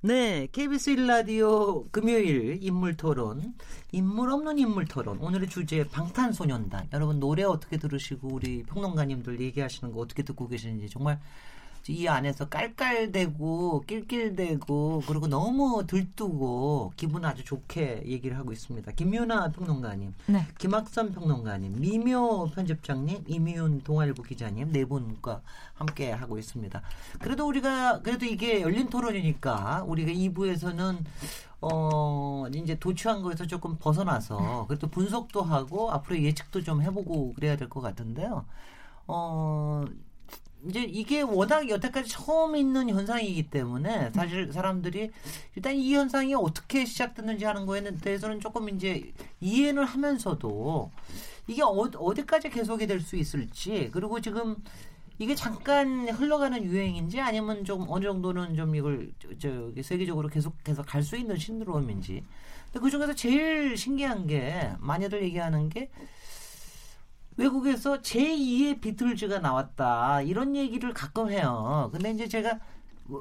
네, KBS 1라디오 금요일 인물 토론, 인물 없는 인물 토론. 오늘의 주제 방탄소년단. 여러분 노래 어떻게 들으시고 우리 평론가님들 얘기하시는 거 어떻게 듣고 계시는지 정말 이 안에서 깔깔대고 낄낄대고 그리고 너무 들뜨고 기분 아주 좋게 얘기를 하고 있습니다. 김윤아 평론가님, 네. 김학선 평론가님, 미묘 편집장님, 이미윤 동아일보 기자님 네 분과 함께 하고 있습니다. 그래도 우리가 그래도 이게 열린 토론이니까 우리가 2부에서는 어, 이제 도취한 거에서 조금 벗어나서 그래도 분석도 하고 앞으로 예측도 좀 해보고 그래야 될 것 같은데요. 어, 이제 이게 워낙 여태까지 처음 있는 현상이기 때문에 사실 사람들이 일단 이 현상이 어떻게 시작됐는지 하는 거에 대해서는 조금 이제 이해를 하면서도 이게 어, 디까지 계속이 될 수 있을지 그리고 지금 이게 잠깐 흘러가는 유행인지 아니면 좀 어느 정도는 좀 이걸 저, 기 세계적으로 계속해서 갈 수 있는 신드롬인지. 근데 그 중에서 제일 신기한 게 많이들 얘기하는 게 외국에서 제2의 비틀즈가 나왔다. 이런 얘기를 가끔 해요. 근데 이제 제가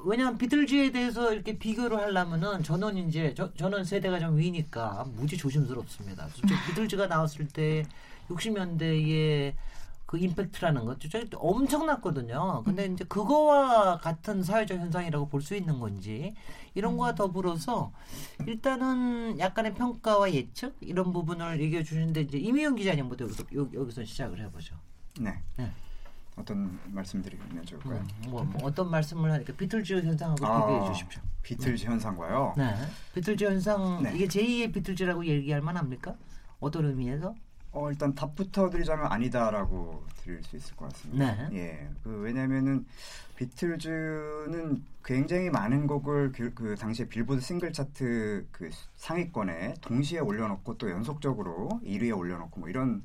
왜냐하면 비틀즈에 대해서 이렇게 비교를 하려면은 저는 이제 저, 저는 세대가 좀 위니까 무지 조심스럽습니다. 비틀즈가 나왔을 때 60년대에 그 임팩트라는 것도 엄청났거든요. 근데 이제 그거와 같은 사회적 현상이라고 볼 수 있는 건지 이런 거와 더불어서 일단은 약간의 평가와 예측 이런 부분을 얘기해 주시는데 이제 이미영 기자님부터 여기서, 여기서 시작을 해보죠. 네. 네. 어떤 말씀드리면 좋을까요? 음, 뭐, 뭐, 어떤 말씀을 하니까 비틀즈 현상하고 아, 비교해 주십시오. 비틀즈 네. 현상과요? 네. 비틀즈 현상 네. 이게 제2의 비틀즈라고 얘기할 만합니까? 어떤 의미에서? 어, 일단 답부터 드리자면 아니다라고 드릴 수 있을 것 같습니다. 네. 예. 그 왜냐면은 비틀즈는 굉장히 많은 곡을 그, 그 당시에 빌보드 싱글 차트 그 상위권에 동시에 올려놓고 또 연속적으로 1위에 올려놓고 뭐 이런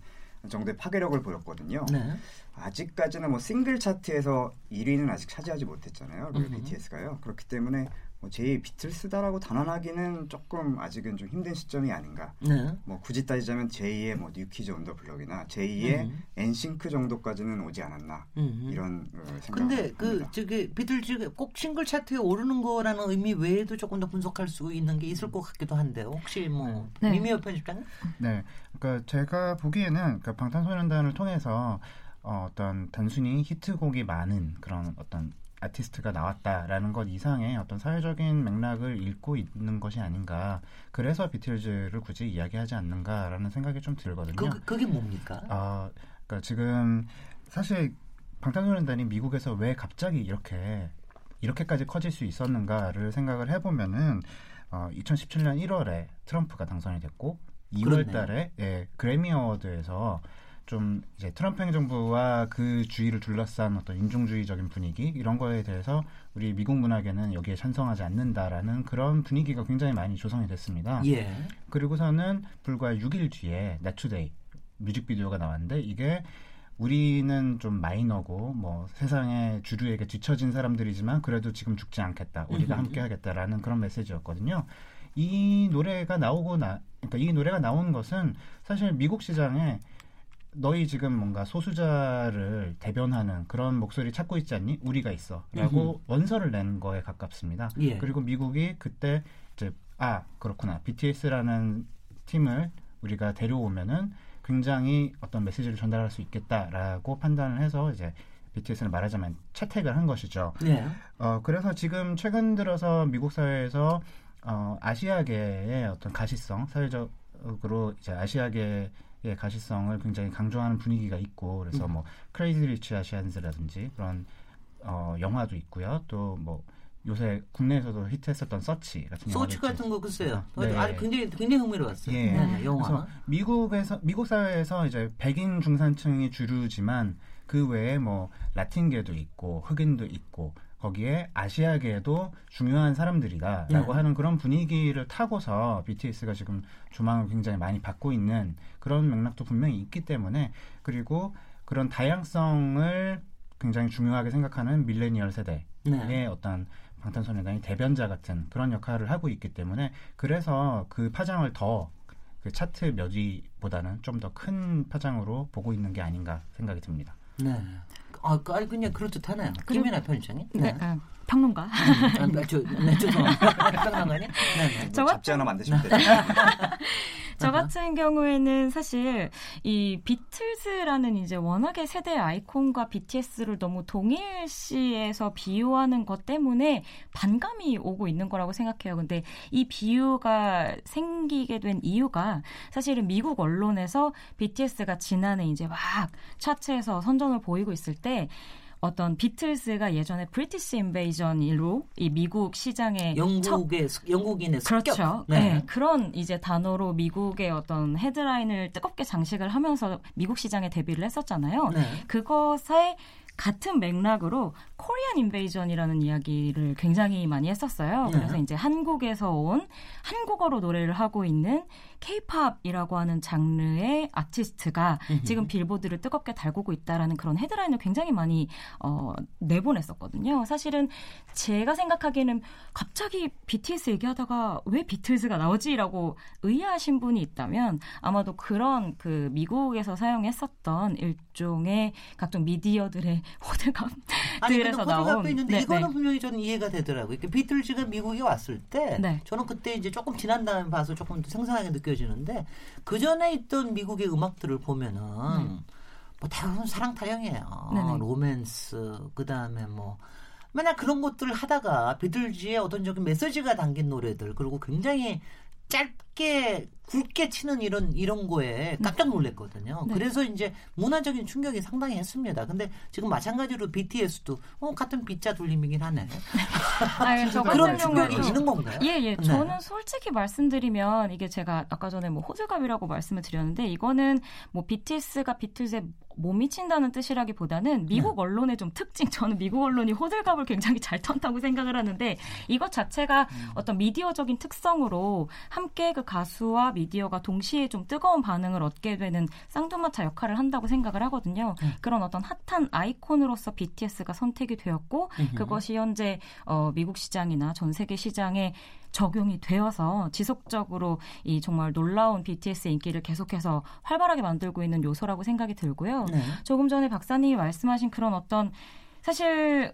정도의 파괴력을 보였거든요. 네. 아직까지는 뭐 싱글 차트에서 1위는 아직 차지하지 못했잖아요. 그 BTS가요. 그렇기 때문에 뭐 제2 비틀스다라고 단언하기는 조금 아직은 좀 힘든 시점이 아닌가. 네. 뭐 굳이 따지자면 제2의 뭐 New Kids on the Block이나 제2의 음. NSYNC 정도까지는 오지 않았나 음. 이런 어, 생각. 근데 그 저기 비틀즈 꼭 싱글 차트에 오르는 거라는 의미 외에도 조금 더 분석할 수 있는 게 있을 것 같기도 한데 혹시 뭐 네. 미미어 편집장? 네, 그러니까 제가 보기에는 그러니까 방탄소년단을 통해서 어, 어떤 단순히 히트곡이 많은 그런 어떤 아티스트가 나왔다라는 것 이상의 어떤 사회적인 맥락을 읽고 있는 것이 아닌가. 그래서 비틀즈를 굳이 이야기하지 않는가라는 생각이 좀 들거든요. 그, 그게 뭡니까? 아, 그러니까 지금 사실 방탄소년단이 미국에서 왜 갑자기 이렇게 이렇게까지 커질 수 있었는가를 생각을 해보면은 어, 2017년 1월에 트럼프가 당선이 됐고 2월달에 예, 그래미 어워드에서 좀 이제 트럼프 행정부와 그 주위를 둘러싼 어떤 인종주의적인 분위기 이런 거에 대해서 우리 미국 문학에는 여기에 찬성하지 않는다라는 그런 분위기가 굉장히 많이 조성이 됐습니다. 예. 그리고서는 불과 6일 뒤에 내투데이 뮤직비디오가 나왔는데 이게 우리는 좀 마이너고 뭐 세상의 주류에게 뒤처진 사람들이지만 그래도 지금 죽지 않겠다. 우리가 함께 하겠다라는 그런 메시지였거든요. 이 노래가 나오고 나 그러니까 이 노래가 나온 것은 사실 미국 시장에 너희 지금 뭔가 소수자를 대변하는 그런 목소리 찾고 있지 않니? 우리가 있어라고 원서를 낸 거에 가깝습니다. 예. 그리고 미국이 그때 이제 아 그렇구나 BTS라는 팀을 우리가 데려오면은 굉장히 어떤 메시지를 전달할 수 있겠다라고 판단을 해서 이제 BTS는 말하자면 채택을 한 것이죠. 예. 어 그래서 지금 최근 들어서 미국 사회에서 어 아시아계의 어떤 가시성 사회적으로 이제 아시아계 의 가시성을 굉장히 강조하는 분위기가 있고 그래서 음. 뭐 Crazy Rich Asians라든지 그런 어 영화도 있고요. 또뭐 요새 국내에서도 히트했었던 서치 같은 서치 같은 거 글쎄요. 네. 아, 굉장히 굉장히 흥미로웠어요. 예. 네, 네, 영화. 그래서 미국에서 미국 사회에서 이제 백인 중산층이 주류지만 그 외에 뭐 라틴계도 있고 흑인도 있고 거기에 아시아계도 중요한 사람들이다라고 네. 하는 그런 분위기를 타고서 BTS가 지금 조망을 굉장히 많이 받고 있는 그런 맥락도 분명히 있기 때문에 그리고 그런 다양성을 굉장히 중요하게 생각하는 밀레니얼 세대의 네. 어떤 방탄소년단이 대변자 같은 그런 역할을 하고 있기 때문에 그래서 그 파장을 더 그 차트 몇 위보다는 좀 더 큰 파장으로 보고 있는 게 아닌가 생각이 듭니다. 네. 아, 아니 그냥 그렇듯하네요. 김민아 편집장님. 네. 네. 아, 평론가. 음, 아, 저, 네, 죄송합니다. 평론가님. 네, 네. 저 잡지 하나 만드시면 되죠. 저 같은 경우에는 사실 이 비틀즈라는 이제 워낙에 세대 아이콘과 BTS를 너무 동일시에서 비유하는 것 때문에 반감이 오고 있는 거라고 생각해요. 근데 이 비유가 생기게 된 이유가 사실은 미국 언론에서 BTS가 지난해 이제 막 차트에서 선전을 보이고 있을 때 어떤 비틀스가 예전에 British Invasion으로 이 미국 시장에 영국의 첫, 영국인의 습격 그렇죠. 네. 네. 그런 이제 단어로 미국의 어떤 헤드라인을 뜨겁게 장식을 하면서 미국 시장에 데뷔를 했었잖아요. 네. 그것에 같은 맥락으로 Korean Invasion이라는 이야기를 굉장히 많이 했었어요. 네. 그래서 이제 한국에서 온 한국어로 노래를 하고 있는 케이팝이라고 하는 장르의 아티스트가 지금 빌보드를 뜨겁게 달구고 있다라는 그런 헤드라인을 굉장히 많이 어, 내보냈었거든요. 사실은 제가 생각하기에는 갑자기 BTS 얘기하다가 왜 비틀즈가 나오지라고 의아하신 분이 있다면 아마도 그런 그 미국에서 사용했었던 일종의 각종 미디어들의 호들갑들에서 나온 있는데 네, 이거는 네. 분명히 저는 이해가 되더라고요. 그러니까 비틀즈가 미국에 왔을 때 네. 저는 그때 이제 조금 지난 다음에 봐서 조금 생생하게 느껴 지는데 그 전에 있던 미국의 음악들을 보면은 네. 뭐 대부분 사랑 타령이에요. 네네. 로맨스 그다음에 뭐 맨날 그런 것들을 하다가 비틀즈의 어떤 적인 메시지가 담긴 노래들 그리고 굉장히 짧게 굵게 치는 이런 이런 거에 깜짝 놀랐거든요. 네. 그래서 이제 문화적인 충격이 상당히 했습니다. 근데 지금 마찬가지로 BTS도 어 같은 빗자 돌림이긴 하네. 아, 저 그런 충격이 있는 건가요? 예, 예. 네. 저는 솔직히 말씀드리면 이게 제가 아까 전에 뭐 호들갑이라고 말씀을 드렸는데 이거는 뭐 BTS가 비틀즈에 못 미친다는 뜻이라기보다는 미국 네. 언론의 좀 특징. 저는 미국 언론이 호들갑을 굉장히 잘 턴다고 생각을 하는데 이것 자체가 음. 어떤 미디어적인 특성으로 함께 그 가수와 미디어가 동시에 좀 뜨거운 반응을 얻게 되는 쌍두마차 역할을 한다고 생각을 하거든요. 음. 그런 어떤 핫한 아이콘으로서 BTS가 선택이 되었고 음. 그것이 현재 어, 미국 시장이나 전 세계 시장에 적용이 되어서 지속적으로 이 정말 놀라운 BTS 인기를 계속해서 활발하게 만들고 있는 요소라고 생각이 들고요. 네. 조금 전에 박사님이 말씀하신 그런 어떤 사실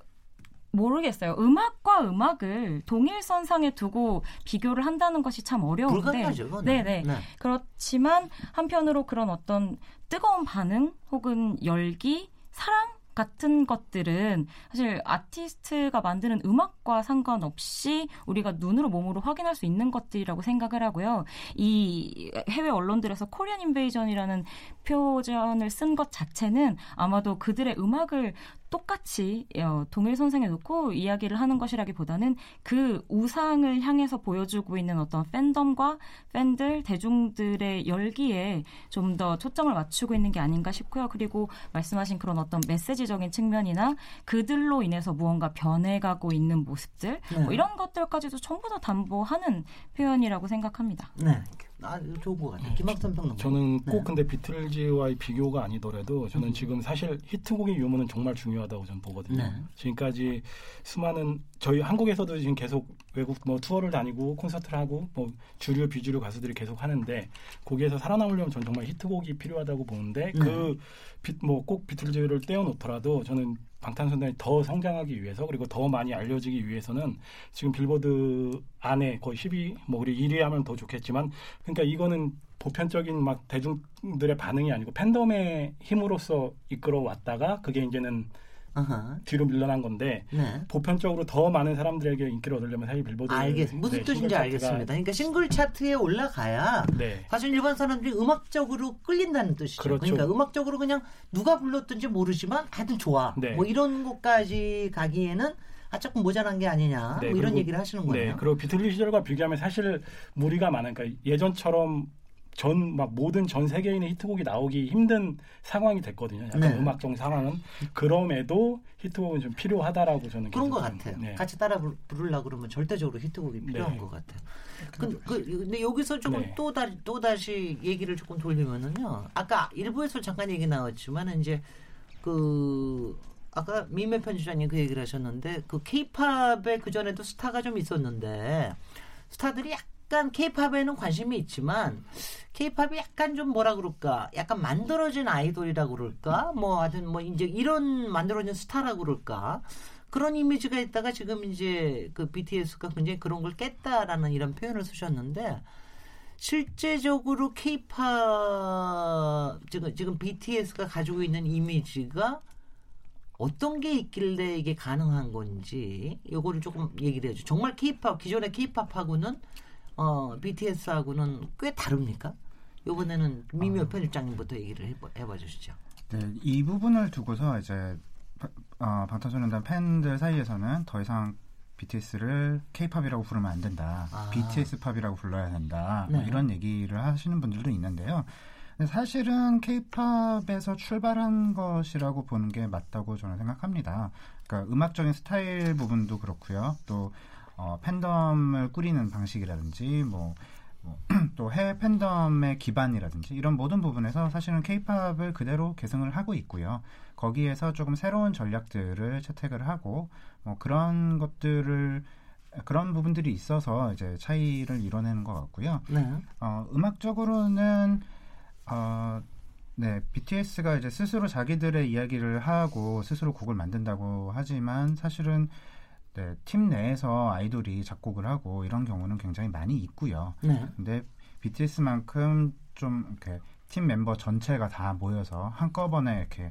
모르겠어요. 음악과 음악을 동일선상에 두고 비교를 한다는 것이 참 어려운데. 불가능하죠. 네네. 네. 그렇지만 한편으로 그런 어떤 뜨거운 반응 혹은 열기, 사랑 같은 것들은 사실 아티스트가 만드는 음악과 상관없이 우리가 눈으로 몸으로 확인할 수 있는 것들이라고 생각을 하고요. 이 해외 언론들에서 코리안 인베이전이라는 표현을 쓴 것 자체는 아마도 그들의 음악을 똑같이 어, 동일 선상에 놓고 이야기를 하는 것이라기보다는 그 우상을 향해서 보여주고 있는 어떤 팬덤과 팬들 대중들의 열기에 좀 더 초점을 맞추고 있는 게 아닌가 싶고요. 그리고 말씀하신 그런 어떤 메시지적인 측면이나 그들로 인해서 무언가 변해가고 있는 모습들 네. 뭐 이런 것들까지도 전부 다 담보하는 표현이라고 생각합니다. 네. 아, 좋은 것 같아요. 김학선 평론. 저는 꼭 네. 근데 비틀즈와의 비교가 아니더라도 저는 음. 지금 사실 히트곡의 유무는 정말 중요하다고 저는 보거든요. 네. 지금까지 수많은 저희 한국에서도 지금 계속 외국 뭐 투어를 다니고 콘서트를 하고 뭐 주류 비주류 가수들이 계속 하는데 거기에서 살아남으려면 저는 정말 히트곡이 필요하다고 보는데 네. 그뭐꼭 비틀즈를 떼어놓더라도 저는 방탄소년단이 더 성장하기 위해서 그리고 더 많이 알려지기 위해서는 지금 빌보드 안에 거의 10위 뭐 우리 1위 하면 더 좋겠지만 그러니까 이거는 보편적인 막 대중들의 반응이 아니고 팬덤의 힘으로써 이끌어 왔다가 그게 이제는 uh-huh. 뒤로 밀려난 건데 네. 보편적으로 더 많은 사람들에게 인기를 얻으려면 사실 빌보드 알겠습니다. 무슨 네, 뜻인지 알겠습니다. 그러니까 싱글 차트에 올라가야 네. 사실 일반 사람들이 음악적으로 끌린다는 뜻이죠. 그렇죠. 그러니까 음악적으로 그냥 누가 불렀든지 모르지만 하여튼 좋아. 네. 뭐 이런 것까지 가기에는 아 조금 모자란 게 아니냐 네, 뭐 이런 그리고, 얘기를 하시는 거예요. 네, 그리고 비틀리 시절과 비교하면 사실 무리가 많으니까 그러니까 예전처럼 전 막 모든 전 세계인의 히트곡이 나오기 힘든 상황이 됐거든요. 약간 네. 음악적 상황은 그럼에도 히트곡은 좀 필요하다라고 저는 그런 것 같아요. 네. 같이 따라 부르려 그러면 절대적으로 히트곡이 필요한 네. 것 같아요. 그, 그, 근데 여기서 조금 네. 또, 다, 또 다시 얘기를 조금 돌리면은요. 아까 일부에서 잠깐 얘기 나왔지만 이제 그 아까 미매 편집장님 그 얘기를 하셨는데 그 케이팝에 그 전에도 스타가 좀 있었는데 스타들이 약 간 케이팝에는 관심이 있지만 케이팝이 약간 좀 뭐라 그럴까? 약간 만들어진 아이돌이라 그럴까? 뭐 하여튼 뭐 이제 이런 만들어진 스타라 그럴까? 그런 이미지가 있다가 지금 이제 그 BTS가 굉장히 그런 걸 깼다라는 이런 표현을 쓰셨는데 실제적으로 케이팝 지금 지금 BTS가 가지고 있는 이미지가 어떤 게 있길래 이게 가능한 건지 요거를 조금 얘기를 해줘. 정말 케이팝 기존의 케이팝하고는 어 BTS하고는 꽤 다릅니까? 요번에는 미묘 어. 편집장님부터 얘기를 해봐, 해봐 주시죠. 네, 이 부분을 두고서 이제 어, 방탄소년단 팬들 사이에서는 더 이상 BTS를 K-팝이라고 부르면 안 된다. 아. BTS 팝이라고 불러야 된다. 뭐 네. 뭐 이런 얘기를 하시는 분들도 있는데요. 사실은 K-팝에서 출발한 것이라고 보는 게 맞다고 저는 생각합니다. 그러니까 음악적인 스타일 부분도 그렇고요. 또 어, 팬덤을 꾸리는 방식이라든지 뭐 또 해외 팬덤의 기반이라든지 이런 모든 부분에서 사실은 케이팝을 그대로 계승을 하고 있고요. 거기에서 조금 새로운 전략들을 채택을 하고 뭐 그런 것들을 그런 부분들이 있어서 이제 차이를 이뤄내는 것 같고요. 네. 어, 음악적으로는 어, 네, BTS가 이제 스스로 자기들의 이야기를 하고 스스로 곡을 만든다고 하지만 사실은 네, 팀 내에서 아이돌이 작곡을 하고 이런 경우는 굉장히 많이 있고요. 네. 근데 BTS만큼 좀 이렇게 팀 멤버 전체가 다 모여서 한꺼번에 이렇게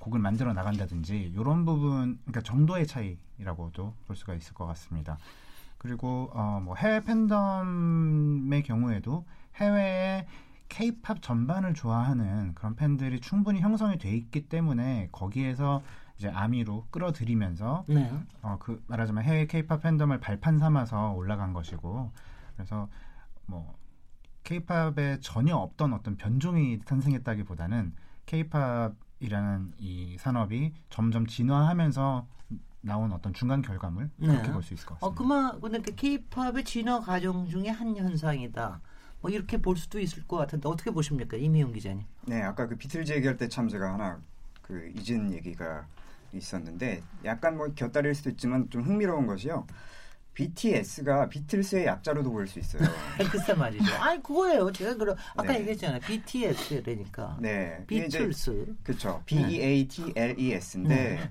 곡을 만들어 나간다든지 이런 부분 그러니까 정도의 차이라고도 볼 수가 있을 것 같습니다. 그리고 어, 뭐 해외 팬덤의 경우에도 해외에 케이팝 전반을 좋아하는 그런 팬들이 충분히 형성이 돼 있기 때문에 거기에서 이제 아미로 끌어들이면서 네. 어, 그 말하자면 해외 케이팝 팬덤을 발판 삼아서 올라간 것이고 그래서 뭐 케이팝에 전혀 없던 어떤 변종이 탄생했다기보다는 케이팝이라는 이 산업이 점점 진화하면서 나온 어떤 중간 결과물 네. 그렇게 볼수 있을 것 같습니다. 어, 그만 근데 케이팝의 진화 과정 중에 한 현상이다. 뭐 이렇게 볼 수도 있을 것 같은데 어떻게 보십니까, 임희윤 기자님? 네, 아까 그 비틀즈 얘기할 때 참 제가 하나 그 잊은 얘기가 있었는데 약간 뭐 곁다릴 수도 있지만 좀 흥미로운 것이요. BTS가 비틀스의 약자로도 보일 수 있어요. 글쎄 말이죠. 아니 그거예요. 제가 그럼 아까 네. 얘기했잖아요. BTS라니까. 네. 비틀스. 그렇죠. B E A T L E S인데 네.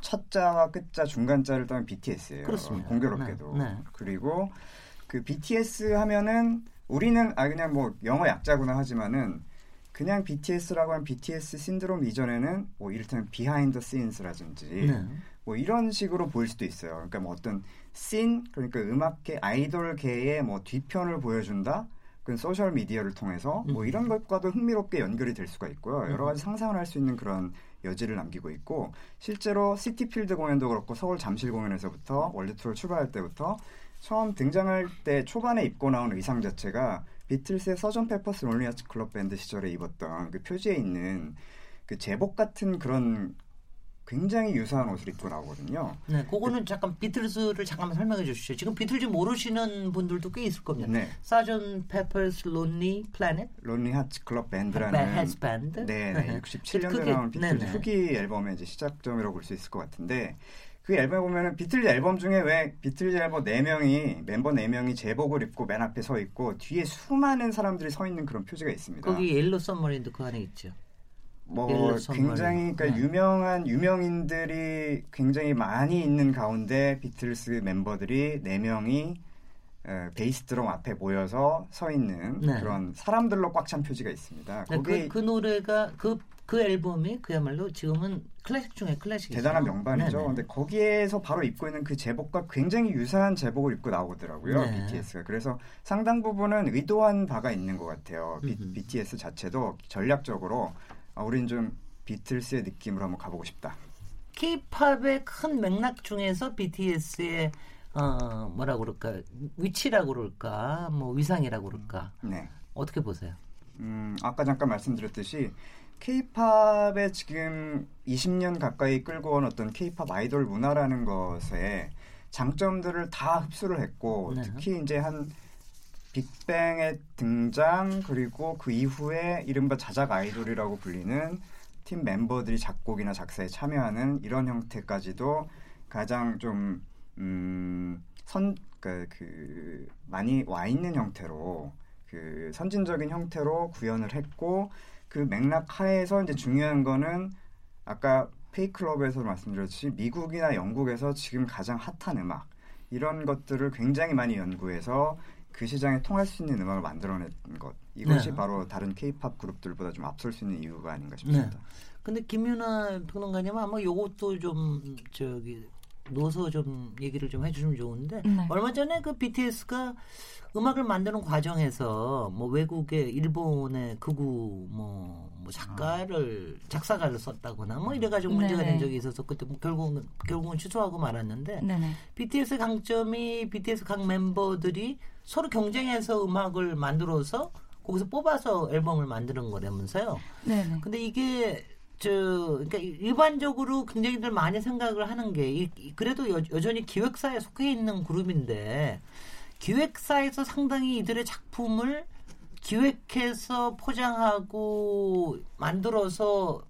첫 자와 끝자 중간 자를 따면 BTS예요. 그렇습니다. 공교롭게도. 네. 네. 그리고 그 BTS 하면은 우리는 아 그냥 뭐 영어 약자구나 하지만은 그냥 BTS라고 하면 BTS 신드롬 이전에는 뭐 이를테면 behind scenes라든지 네. 뭐 이런 식으로 보일 수도 있어요. 그러니까 뭐 어떤 씬 그러니까 음악계 아이돌계의 뭐 뒤편을 보여준다. 그 소셜 미디어를 통해서 뭐 음. 이런 것과도 흥미롭게 연결이 될 수가 있고요. 여러 가지 상상을 할 수 있는 그런 여지를 남기고 있고 실제로 시티필드 공연도 그렇고 서울 잠실 공연에서부터 world tour 출발할 때부터 처음 등장할 때 초반에 입고 나온 의상 자체가 비틀스의 Sgt. Pepper's Lonely Hearts Club Band 시절에 입었던 그 표지에 있는 그 제복 같은 그런 굉장히 유사한 옷을 입고 나오거든요. 네, 그거는 그, 잠깐 비틀스를 잠깐만 설명해 주시죠. 지금 비틀즈 모르시는 분들도 꽤 있을 겁니다. 네. Sgt. Pepper's Lonely Planet? Lonely Hearts Club Band라는 Hearts Band? 네, 네 67년도에 나온 비틀즈. 후기 앨범의 이제 시작점이라고 볼 수 있을 것 같은데 그 앨범 보면은 비틀즈 앨범 중에 왜 비틀즈 앨범 네 명이 멤버 네 명이 제복을 입고 맨 앞에 서 있고 뒤에 수많은 사람들이 서 있는 그런 표지가 있습니다. 거기 Yellow Submarine도 그 안에 있죠. 뭐 굉장히 그러니까 네. 유명한 유명인들이 굉장히 많이 있는 가운데 비틀스 멤버들이 네 명이 에, 베이스 드럼 앞에 모여서 서 있는 네. 그런 사람들로 꽉 찬 표지가 있습니다. 네, 거기 그, 그 노래가 그 그 앨범이 그야말로 지금은 클래식 중에 클래식이죠. 대단한 명반이죠. 네네. 근데 거기에서 바로 입고 있는 그 제복과 굉장히 유사한 제복을 입고 나오더라고요. 네. BTS가. 그래서 상당 부분은 의도한 바가 있는 것 같아요. 비, BTS 자체도 전략적으로 아, 우린 좀 비틀스의 느낌으로 한번 가보고 싶다. K-팝의 큰 맥락 중에서 BTS의 어 뭐라 그럴까 위치라고 그럴까 뭐 위상이라고 그럴까 네. 어떻게 보세요? 음 아까 잠깐 말씀드렸듯이 K-팝에 지금 20년 가까이 끌고 온 어떤 K-팝 아이돌 문화라는 것에 장점들을 다 흡수를 했고 네. 특히 이제 한 빅뱅의 등장 그리고 그 이후에 이른바 자작 아이돌이라고 불리는 팀 멤버들이 작곡이나 작사에 참여하는 이런 형태까지도 가장 좀 음, 선, 그, 그, 많이 와 있는 형태로, 그, 선진적인 형태로 구현을 했고, 그 맥락 하에서 이제 중요한 거는 아까 페이클럽에서 말씀드렸듯이 미국이나 영국에서 지금 가장 핫한 음악, 이런 것들을 굉장히 많이 연구해서 그 시장에 통할 수 있는 음악을 만들어낸 것. 이것이 네. 바로 다른 케이팝 그룹들보다 좀 앞설 수 있는 이유가 아닌가 싶습니다. 네. 근데 김윤아 평론가님 아마 요것도 좀 저기 넣어서 좀 얘기를 좀 해주시면 좋은데 네. 얼마 전에 그 BTS가 음악을 만드는 과정에서 뭐 외국의 일본의 극우 뭐, 뭐 작가를 작사가를 썼다거나 뭐 이래가지고 문제가 네네. 된 적이 있어서 그때 뭐 결국은 결국은 취소하고 말았는데 네네. BTS 강점이 BTS 각 멤버들이 서로 경쟁해서 음악을 만들어서 거기서 뽑아서 앨범을 만드는 거라면서요. 네네. 근데 이게 저 그러니까 일반적으로 굉장히들 많이 생각을 하는 게 이, 그래도 여, 여전히 기획사에 속해 있는 그룹인데 기획사에서 상당히 이들의 작품을 기획해서 포장하고 만들어서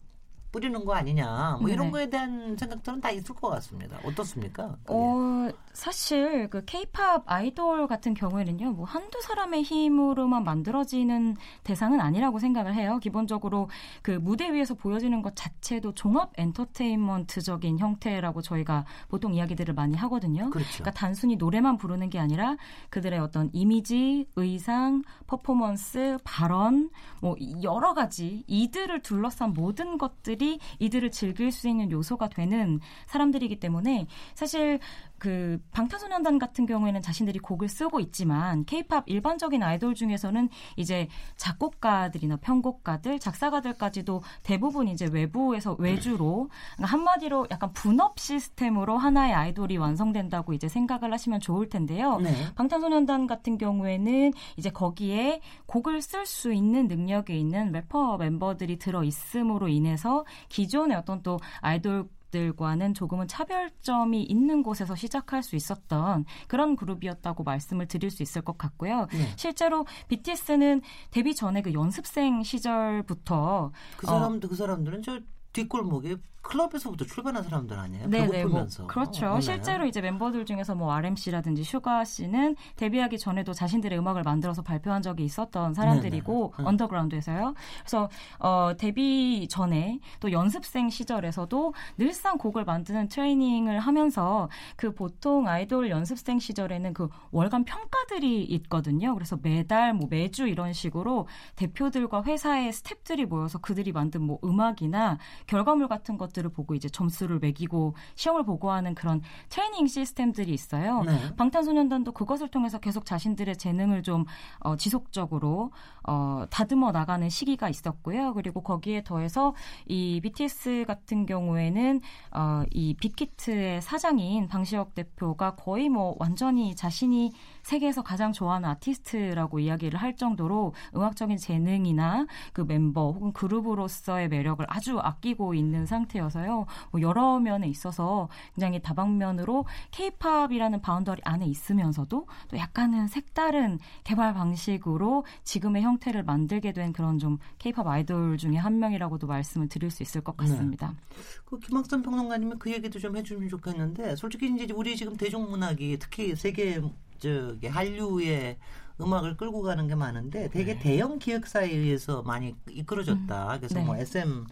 뿌리는 거 아니냐 뭐 이런 네. 거에 대한 생각들은 다 있을 것 같습니다. 어떻습니까? 그게? 어 사실 그 케이팝 아이돌 같은 경우에는요 뭐 한두 사람의 힘으로만 만들어지는 대상은 아니라고 생각을 해요. 기본적으로 그 무대 위에서 보여지는 것 자체도 종합 엔터테인먼트적인 형태라고 저희가 보통 이야기들을 많이 하거든요. 그렇죠. 그러니까 단순히 노래만 부르는 게 아니라 그들의 어떤 이미지, 의상, 퍼포먼스, 발언 뭐 여러 가지 이들을 둘러싼 모든 것들이 이들을 즐길 수 있는 요소가 되는 사람들이기 때문에 사실 그 방탄소년단 같은 경우에는 자신들이 곡을 쓰고 있지만 케이팝 일반적인 아이돌 중에서는 이제 작곡가들이나 편곡가들, 작사가들까지도 대부분 이제 외부에서 외주로 그러니까 한마디로 약간 분업 시스템으로 하나의 아이돌이 완성된다고 이제 생각을 하시면 좋을 텐데요. 네. 방탄소년단 같은 경우에는 이제 거기에 곡을 쓸 수 있는 능력이 있는 래퍼 멤버들이 들어 있음으로 인해서 기존의 어떤 또 아이돌 그룹들과는 조금은 차별점이 있는 곳에서 시작할 수 있었던 그런 그룹이었다고 말씀을 드릴 수 있을 것 같고요. 네. 실제로 BTS는 데뷔 전에 그 연습생 시절부터 그 사람들 어, 그 사람들은 저 뒷골목에 클럽에서부터 출발한 사람들 아니에요? 네네, 뭐, 그렇죠. 어, 실제로 이제 멤버들 중에서 뭐 RM 씨라든지 슈가 씨는 데뷔하기 전에도 자신들의 음악을 만들어서 발표한 적이 있었던 사람들이고 네네. 언더그라운드에서요. 그래서 어, 데뷔 전에 또 연습생 시절에서도 늘상 곡을 만드는 트레이닝을 하면서 그 보통 아이돌 연습생 시절에는 그 월간 평가들이 있거든요. 그래서 매달 뭐 매주 이런 식으로 대표들과 회사의 스탭들이 모여서 그들이 만든 뭐 음악이나 결과물 같은 것들을 보고 이제 점수를 매기고 시험을 보고하는 그런 트레이닝 시스템들이 있어요. 네. 방탄소년단도 그것을 통해서 계속 자신들의 재능을 좀 어, 지속적으로 어, 다듬어 나가는 시기가 있었고요. 그리고 거기에 더해서 이 BTS 같은 경우에는 어, 이 빅히트의 사장인 방시혁 대표가 거의 뭐 완전히 자신이 세계에서 가장 좋아하는 아티스트라고 이야기를 할 정도로 음악적인 재능이나 그 멤버 혹은 그룹으로서의 매력을 아주 아끼고 있는 상태여서요. 뭐 여러 면에 있어서 굉장히 다방면으로 케이팝이라는 boundary 안에 있으면서도 또 약간은 색다른 개발 방식으로 지금의 형태를 만들게 된 그런 좀 케이팝 아이돌 중에 한 명이라고도 말씀을 드릴 수 있을 것 같습니다. 네. 그 김학선 평론가님은 그 얘기도 좀 해주면 좋겠는데 솔직히 이제 우리 지금 대중음악이 특히 세계 저기 한류의 음악을 끌고 가는 게 많은데 되게 네. 대형 기획사에 의해서 많이 이끌어졌다. 음. 그래서 네. 뭐 SM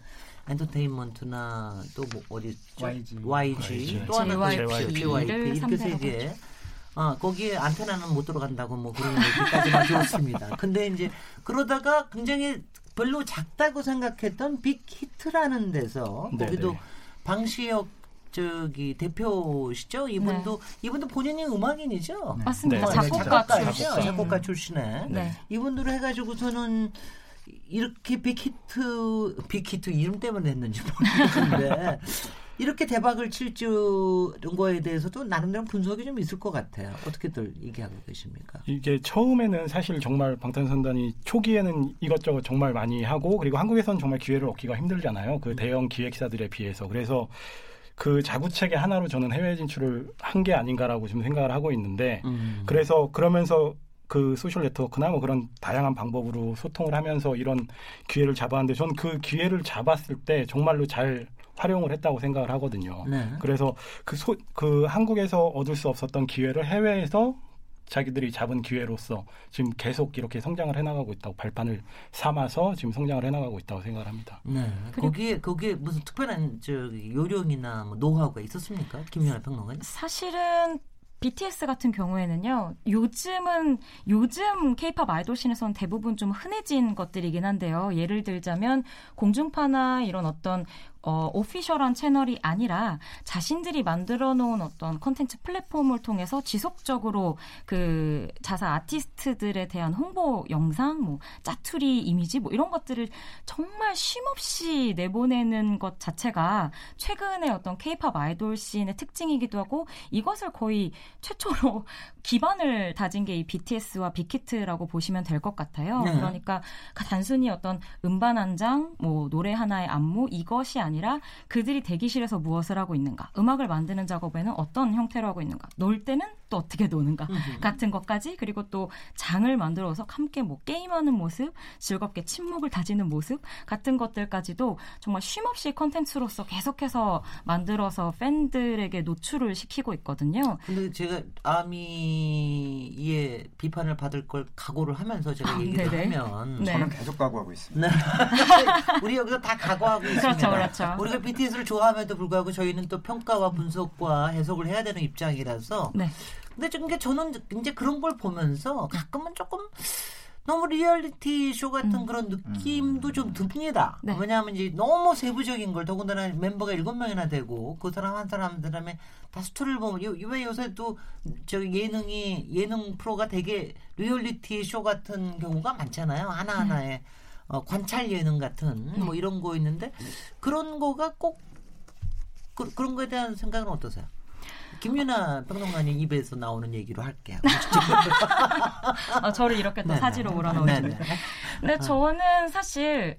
엔터테인먼트나 또 뭐 어디 YG, YG, 또 하나 JYP, JYP 이렇게 세 개. 아, 거기에 안테나는 못 들어간다고 뭐 그런 얘기까지만 들었습니다. 근데 이제 그러다가 굉장히 별로 작다고 생각했던 빅히트라는 데서 네네. 거기도 방시혁 저기 대표시죠? 이분도 네. 이분도 본인이 음악인이죠. 네. 맞습니다. 네. 작곡가 출신. 작곡가 출신에 네. 이분들을 해가지고서는 이렇게 빅히트 빅히트 이름 때문에 했는지 모르겠는데 이렇게 대박을 칠줄 거에 대해서도 나름대로 분석이 좀 있을 것 같아요. 어떻게들 얘기하고 계십니까? 이게 처음에는 사실 정말 방탄소년단이 초기에는 이것저것 정말 많이 하고 그리고 한국에서는 정말 기회를 얻기가 힘들잖아요. 그 대형 기획사들에 비해서. 그래서 그 자구책의 하나로 저는 해외 진출을 한 게 아닌가라고 지금 생각을 하고 있는데 음. 그래서 그러면서 그 소셜 네트워크나 뭐 그런 다양한 방법으로 소통을 하면서 이런 기회를 잡았는데 저는 그 기회를 잡았을 때 정말로 잘 활용을 했다고 생각을 하거든요. 네. 그래서 그, 소, 그 한국에서 얻을 수 없었던 기회를 해외에서 자기들이 잡은 기회로서 지금 계속 이렇게 성장을 해나가고 있다고 발판을 삼아서 지금 성장을 해나가고 있다고 생각을 합니다. 네. 거기에 거기에 무슨 특별한 저 요령이나 뭐 노하우가 있었습니까, 김연아 평론가님? 사실은 BTS 같은 경우에는요. 요즘은 요즘 케이팝 아이돌 씬에서는 대부분 좀 흔해진 것들이긴 한데요. 예를 들자면 공중파나 이런 어떤 어, 오피셜한 채널이 아니라 자신들이 만들어 놓은 어떤 컨텐츠 플랫폼을 통해서 지속적으로 그 자사 아티스트들에 대한 홍보 영상, 뭐 짜투리 이미지 뭐 이런 것들을 정말 쉼없이 내보내는 것 자체가 최근에 어떤 케이팝 아이돌 씬의 특징이기도 하고 이것을 거의 최초로 기반을 다진 게 이 BTS와 빅히트라고 보시면 될 것 같아요. 네. 그러니까 단순히 어떤 음반 한 장, 뭐 노래 하나의 안무 이것이 아니 라 그들이 대기실에서 무엇을 하고 있는가, 음악을 만드는 작업에는 어떤 형태로 하고 있는가, 놀 때는 또 어떻게 노는가 같은 것까지 그리고 또 장을 만들어서 함께 뭐 게임하는 모습, 즐겁게 침묵을 다지는 모습 같은 것들까지도 정말 쉼없이 컨텐츠로서 계속해서 만들어서 팬들에게 노출을 시키고 있거든요. 근데 제가 아미의 비판을 받을 걸 각오를 하면서 제가 아, 얘기를 네네. 하면 네. 저는 계속 각오하고 있습니다. 네. 우리 여기서 다 각오하고 있습니다. 그렇죠, 그렇죠. 우리가 BTS를 좋아함에도 불구하고 저희는 또 평가와 분석과 해석을 해야 되는 입장이라서 네. 근데 좀 저는 이제 그런 걸 보면서 가끔은 조금 너무 리얼리티 쇼 같은 음. 그런 느낌도 음. 좀 듭니다. 네. 왜냐하면 이제 너무 세부적인 걸 더군다나 멤버가 일곱 명이나 되고 그 사람 한 사람 한 사람의 다 스토리를 보면 요, 왜 요새 또 저 예능이 예능 프로가 되게 리얼리티 쇼 같은 경우가 많잖아요. 하나 하나에 네. 어, 관찰 예능 같은 네. 뭐 이런 거 있는데 그런 거가 꼭 그, 그런 거에 대한 생각은 어떠세요? 김윤하 평론가님 입에서 나오는 얘기로 할게요. 아, 저를 이렇게 또 네, 사지로 네. 몰아넣으시네. 네, 근데 저는 사실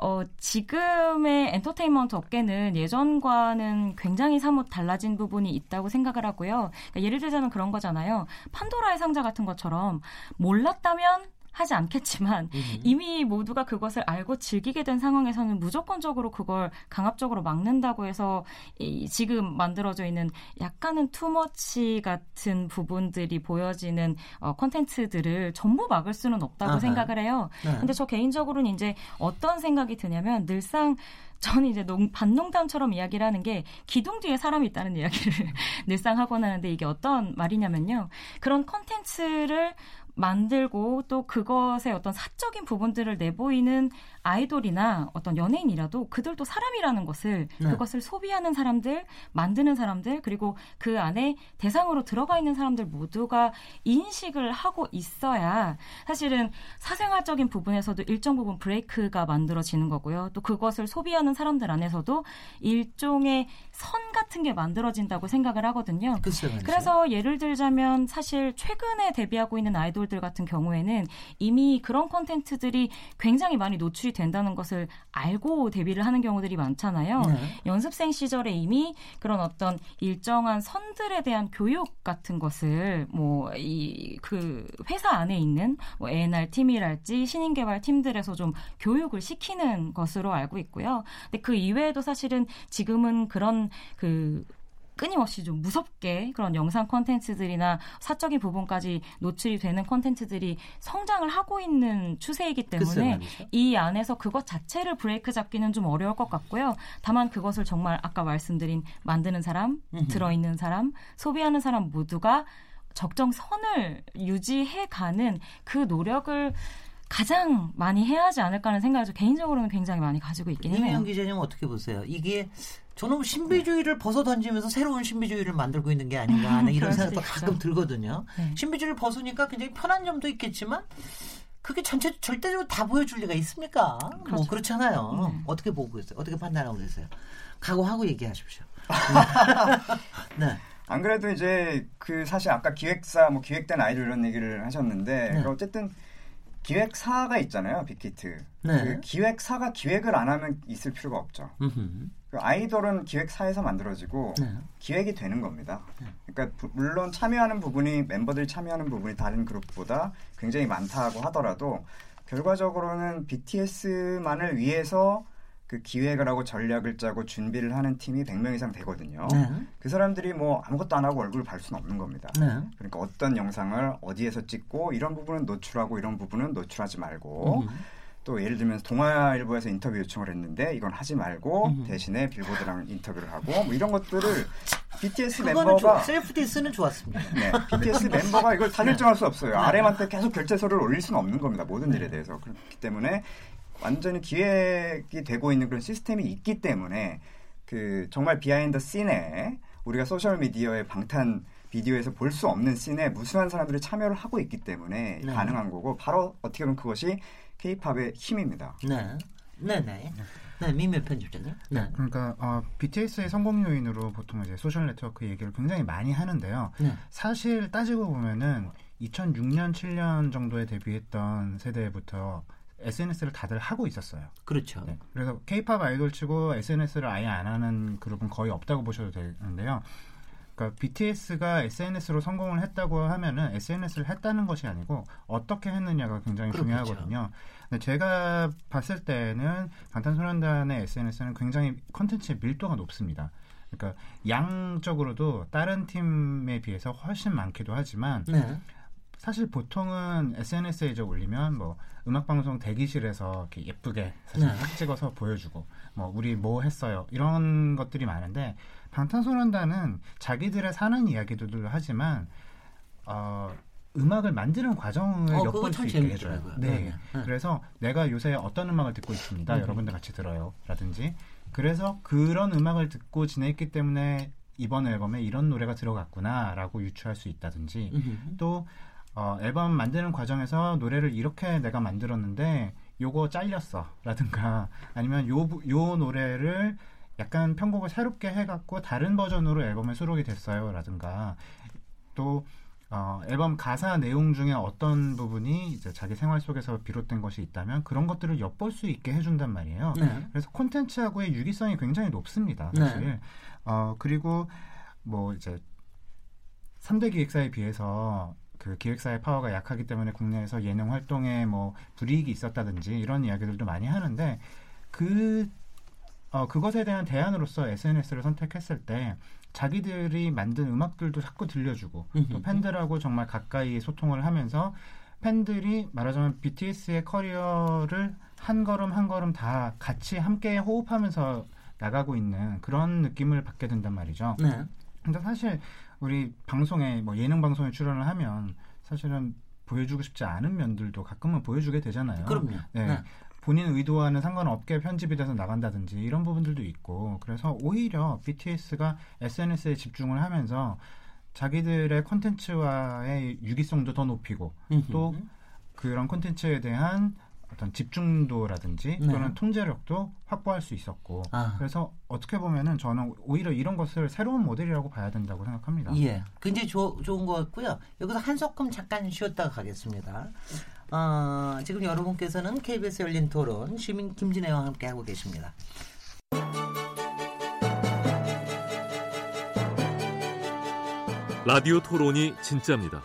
어, 지금의 엔터테인먼트 업계는 예전과는 굉장히 사뭇 달라진 부분이 있다고 생각을 하고요. 그러니까 예를 들자면 그런 거잖아요. 판도라의 상자 같은 것처럼 몰랐다면 하지 않겠지만 음. 이미 모두가 그것을 알고 즐기게 된 상황에서는 무조건적으로 그걸 강압적으로 막는다고 해서 이 지금 만들어져 있는 약간은 투머치 같은 부분들이 보여지는 어, 콘텐츠들을 전부 막을 수는 없다고 아하. 생각을 해요. 네. 근데 저 개인적으로는 이제 어떤 생각이 드냐면 늘상 저는 이제 농, 반농담처럼 이야기를 하는 게 기둥 뒤에 사람이 있다는 이야기를 늘상 하곤 하는데 이게 어떤 말이냐면요. 그런 콘텐츠를 만들고 또 그것의 어떤 사적인 부분들을 내보이는 아이돌이나 어떤 연예인이라도 그들도 사람이라는 것을 네. 그것을 소비하는 사람들, 만드는 사람들 그리고 그 안에 대상으로 들어가 있는 사람들 모두가 인식을 하고 있어야 사실은 사생활적인 부분에서도 일정 부분 브레이크가 만들어지는 거고요. 또 그것을 소비하는 사람들 안에서도 일종의 선 같은 게 만들어진다고 생각을 하거든요. 그래서 예를 들자면 사실 최근에 데뷔하고 있는 아이돌들 같은 경우에는 이미 그런 콘텐츠들이 굉장히 많이 노출이 된다는 것을 알고 데뷔를 하는 경우들이 많잖아요. 네. 연습생 시절에 이미 그런 어떤 일정한 선들에 대한 교육 같은 것을 뭐 이 그 회사 안에 있는 뭐 A&R 팀이랄지 신인 개발 팀들에서 좀 교육을 시키는 것으로 알고 있고요. 근데 그 이외에도 사실은 지금은 그런 그 끊임없이 좀 무섭게 그런 영상 콘텐츠들이나 사적인 부분까지 노출이 되는 콘텐츠들이 성장을 하고 있는 추세이기 때문에 이 안에서 그것 자체를 브레이크 잡기는 좀 어려울 것 같고요. 다만 그것을 정말 아까 말씀드린 만드는 사람, 들어있는 사람, 소비하는 사람 모두가 적정 선을 유지해 가는 그 노력을 가장 많이 해야 하지 않을까 하는 생각을 개인적으로는 굉장히 많이 가지고 있긴 해요. 이명 기자님 어떻게 보세요? 이게 저는 신비주의를 벗어 던지면서 새로운 신비주의를 만들고 있는 게 아닌가 하는 이런 생각도 가끔 들거든요. 네. 신비주의를 벗으니까 굉장히 편한 점도 있겠지만 그게 전체 절대적으로 다 보여줄 리가 있습니까? 뭐 그렇죠. 뭐 그렇잖아요. 음. 어떻게 보고 계세요? 어떻게 판단하고 계세요? 각오하고 얘기하십시오. 네. 안 그래도 이제 그 사실 아까 기획사 뭐 기획된 아이돌 이런 얘기를 하셨는데 네. 어쨌든 기획사가 있잖아요 빅히트. 네. 그 기획사가 기획을 안 하면 있을 필요가 없죠. 그 아이돌은 기획사에서 만들어지고 네. 기획이 되는 겁니다. 네. 그러니까 부, 물론 참여하는 부분이 멤버들이 참여하는 부분이 다른 그룹보다 굉장히 많다고 하더라도 결과적으로는 BTS만을 위해서 그 기획을 하고 전략을 짜고 준비를 하는 팀이 100명 이상 되거든요. 네. 그 사람들이 뭐 아무것도 안 하고 얼굴을 발 수는 없는 겁니다. 네. 그러니까 어떤 영상을 어디에서 찍고 이런 부분은 노출하고 이런 부분은 노출하지 말고 음. 또 예를 들면 동아일보에서 인터뷰 요청을 했는데 이건 하지 말고 음. 대신에 빌보드랑 인터뷰를 하고 뭐 이런 것들을 BTS 멤버가 self diss는 좋았습니다. 네, BTS 멤버가 이걸 다 결정할 수 없어요. 네. RM한테 계속 결재서를 올릴 수는 없는 겁니다. 모든 일에 네. 대해서 그렇기 때문에 완전히 기획이 되고 있는 그런 시스템이 있기 때문에 그 정말 behind scene에 우리가 소셜 미디어의 방탄 비디오에서 볼 수 없는 scene에 무수한 사람들이 참여를 하고 있기 때문에 네. 가능한 거고 바로 어떻게 보면 그것이 케이팝의 힘입니다. 네. 네, 네. 네, 미묘 편집장님. 네. 그러니까 어, BTS의 성공 요인으로 보통 이제 소셜 네트워크 얘기를 굉장히 많이 하는데요. 네. 사실 따지고 보면은 2006년, 7년 정도에 데뷔했던 세대부터 SNS를 다들 하고 있었어요. 그렇죠. 네. 그래서 K-팝 아이돌 치고 SNS를 아예 안 하는 그룹은 거의 없다고 보셔도 되는데요. 그러니까 BTS가 SNS로 성공을 했다고 하면은 SNS를 했다는 것이 아니고 어떻게 했느냐가 굉장히 그렇겠죠. 중요하거든요. 근데 제가 봤을 때는 방탄소년단의 SNS는 굉장히 컨텐츠의 밀도가 높습니다. 그러니까 양적으로도 다른 팀에 비해서 훨씬 많기도 하지만 네. 사실 보통은 SNS에 이제 올리면 뭐 음악 방송 대기실에서 이렇게 예쁘게 사진 네. 찍어서 보여주고 뭐 우리 뭐 했어요 이런 것들이 많은데 방탄소년단은 자기들의 사는 이야기들도 하지만 어, 음악을 만드는 과정을 어, 엿볼 수 있게 해줘요. 네. 네. 네. 그래서 내가 요새 어떤 음악을 듣고 있습니다. 음. 여러분들 같이 들어요. 라든지. 그래서 그런 음악을 듣고 지냈기 때문에 이번 앨범에 이런 노래가 들어갔구나라고 유추할 수 있다든지 음. 또 어, 앨범 만드는 과정에서 노래를 이렇게 내가 만들었는데 요거 잘렸어 라든가 아니면 요, 요 노래를 약간 편곡을 새롭게 해갖고 다른 버전으로 앨범에 수록이 됐어요. 라든가 또 어, 앨범 가사 내용 중에 어떤 부분이 이제 자기 생활 속에서 비롯된 것이 있다면 그런 것들을 엿볼 수 있게 해준단 말이에요. 네. 그래서 콘텐츠하고의 유기성이 굉장히 높습니다. 사실. 네. 어, 그리고 뭐 이제 3대 기획사에 비해서 그 기획사의 파워가 약하기 때문에 국내에서 예능 활동에 뭐 불이익이 있었다든지 이런 이야기들도 많이 하는데 그 어, 그것에 대한 대안으로서 SNS를 선택했을 때 자기들이 만든 음악들도 자꾸 들려주고 또 팬들하고 정말 가까이 소통을 하면서 팬들이 말하자면 BTS의 커리어를 한 걸음 한 걸음 다 같이 함께 호흡하면서 나가고 있는 그런 느낌을 받게 된단 말이죠. 네. 근데 사실 우리 방송에 뭐 예능 방송에 출연을 하면 사실은 보여주고 싶지 않은 면들도 가끔은 보여주게 되잖아요. 그럼요. 네. 네. 본인 의도와는 상관없게 편집이 돼서 나간다든지 이런 부분들도 있고 그래서 오히려 BTS가 SNS에 집중을 하면서 자기들의 콘텐츠와의 유기성도 더 높이고 또 그런 콘텐츠에 대한 어떤 집중도라든지 네. 또는 통제력도 확보할 수 있었고 아. 그래서 어떻게 보면은 저는 오히려 이런 것을 새로운 모델이라고 봐야 된다고 생각합니다. 예, 굉장히 조, 좋은 것 같고요. 여기서 한 소끔 잠깐 쉬었다가 가겠습니다. 어, 지금 여러분께서는 KBS 열린 토론 시민 김진애와 함께 하고 계십니다. 라디오 토론이 진짜입니다.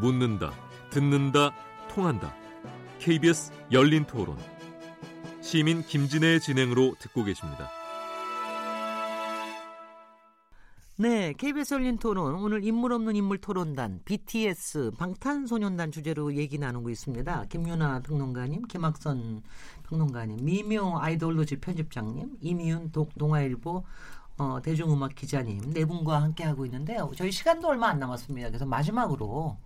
묻는다, 듣는다, 통한다. KBS 열린 토론. 시민 김진애의 진행으로 듣고 계십니다. 네, KBS 열린 토론 오늘 인물 없는 인물 토론단 BTS 방탄소년단 주제로 얘기 나누고 있습니다. 김윤아 평론가님, 김학선 평론가님, 미묘 아이돌로지 편집장님, 이미윤 도, 동아일보 어, 대중음악 기자님 네 분과 함께 하고 있는데요. 저희 시간도 얼마 안 남았습니다. 그래서 마지막으로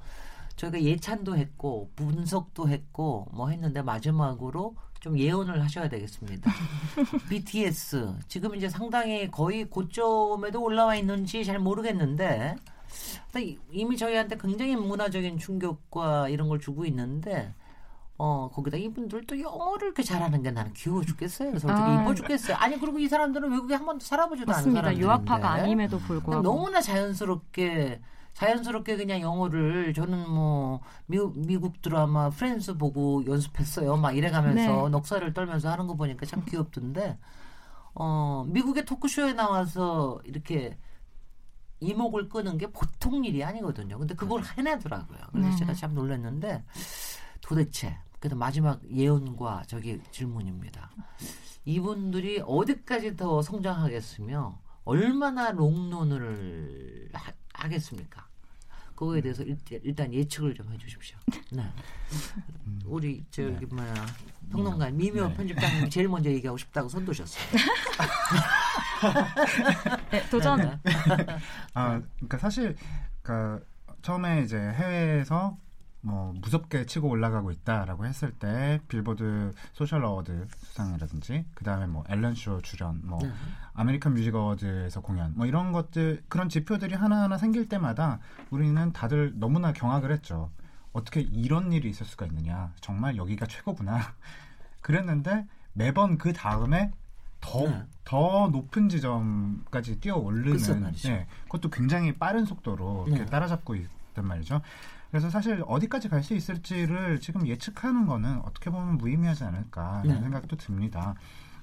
저희가 예찬도 했고 분석도 했고 뭐 했는데 마지막으로 좀 예언을 하셔야 되겠습니다. BTS 지금 이제 상당히 거의 고점에도 올라와 있는지 잘 모르겠는데 이미 저희한테 굉장히 문화적인 충격과 이런 걸 주고 있는데 어, 거기다 이분들 또 영어를 이렇게 잘하는 게 나는 귀여워 죽겠어요. 솔직히 아, 이뻐 죽겠어요. 아니, 그리고 이 사람들은 외국에 한 번도 살아보지도 않은 사람들. 유학파가 아님에도 불구하고. 너무나 자연스럽게, 자연스럽게 그냥 영어를 저는 뭐, 미국, 미국 드라마 프렌즈 보고 연습했어요. 막 이래가면서 네. 넉살을 떨면서 하는 거 보니까 참 귀엽던데, 어, 미국의 토크쇼에 나와서 이렇게 이목을 끄는 게 보통 일이 아니거든요. 근데 그걸 해내더라고요. 그래서 네. 제가 참 놀랐는데, 도대체 그래서 마지막 예언과 저기 질문입니다. 이분들이 어디까지 더 성장하겠으며 얼마나 롱런을 하, 겠습니까 그거에 대해서 일, 단 예측을 좀 해주십시오. 네. 우리 저기 네. 뭐야 평론가 미묘 네. 편집장님이 제일 먼저 얘기하고 싶다고 손도셨어요. 네, 도전. 네. 아, 그러니까 사실 그러니까 처음에 이제 해외에서 뭐 무섭게 치고 올라가고 있다라고 했을 때 빌보드 소셜 어워드 수상이라든지 그다음에 뭐 엘런 쇼 출연 뭐 네. 아메리칸 뮤직 어워드에서 공연 뭐 이런 것들 그런 지표들이 하나하나 생길 때마다 우리는 다들 너무나 경악을 했죠. 어떻게 이런 일이 있을 수가 있느냐. 정말 여기가 최고구나. 그랬는데 매번 그 다음에 더, 네. 더 높은 지점까지 뛰어 오르는, 네, 그것도 굉장히 빠른 속도로 네. 따라잡고 있단 말이죠. 그래서 사실 어디까지 갈 수 있을지를 지금 예측하는 거는 어떻게 보면 무의미하지 않을까라는 네. 생각도 듭니다.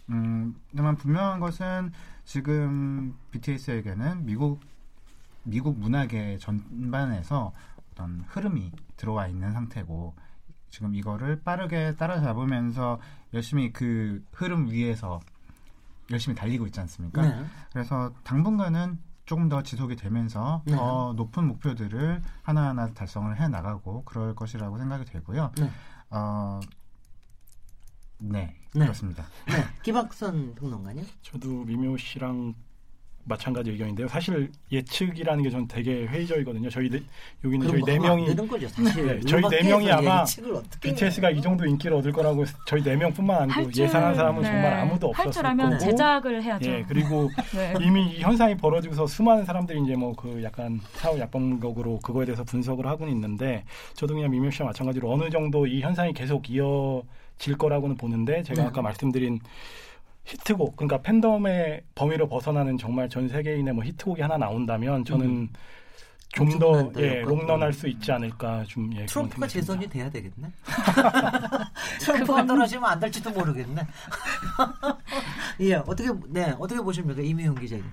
음, 다만 분명한 것은 지금 BTS에게는 미국 미국 문화계 전반에서 어떤 흐름이 들어와 있는 상태고 지금 이거를 빠르게 따라잡으면서 열심히 그 흐름 위에서 열심히 달리고 있지 않습니까? 네. 그래서 당분간은 조금 더 지속이 되면서 네. 더 높은 목표들을 하나하나 달성을 해 나가고 그럴 것이라고 생각이 되고요. 네. 어, 네, 네. 그렇습니다. 네. 김학선 평론가님? 저도 미묘 씨랑 마찬가지 의견인데요. 사실 예측이라는 게 전 되게 회의적이거든요. 저희 네, 여기는 저희 네 명이 거죠, 네, 저희 네 명이 아마 BTS가 이 정도 인기를 얻을 거라고 저희 네 명뿐만 아니고 줄, 예상한 사람은 네. 정말 아무도 없었을 줄 알면 제작을 해야죠. 예, 그리고 네. 이미 이 현상이 벌어지고서 수많은 사람들이 이제 뭐 그 약간 사후 약방극으로 그거에 대해서 분석을 하고는 있는데 저도 그냥 미묘 씨와 마찬가지로 어느 정도 이 현상이 계속 이어질 거라고는 보는데 제가 네. 아까 말씀드린 히트곡 그러니까 팬덤의 범위로 벗어나는 정말 전 세계인의 뭐 히트곡이 하나 나온다면 저는 음. 좀더 예, 롱런할 수 있지 않을까 좀 예, 트럼프가 재선이 돼야 되겠네. 트럼프가 떨어지면 안 될지도 모르겠네. 예, 어떻게 네 어떻게 보십니까 이미용 기자님?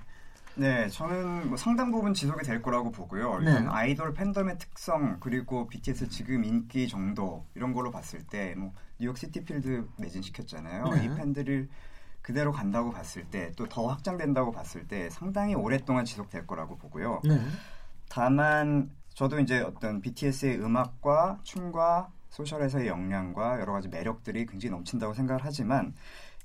네, 저는 뭐 상당 부분 지속이 될 거라고 보고요. 일단 네. 아이돌 팬덤의 특성 그리고 BTS 지금 인기 정도 이런 걸로 봤을 때 뭐 뉴욕 시티필드 매진시켰잖아요. 네. 이 팬들을 그대로 간다고 봤을 때 또 더 확장된다고 봤을 때 상당히 오랫동안 지속될 거라고 보고요. 네. 다만 저도 이제 어떤 BTS의 음악과 춤과 소셜에서의 역량과 여러 가지 매력들이 굉장히 넘친다고 생각을 하지만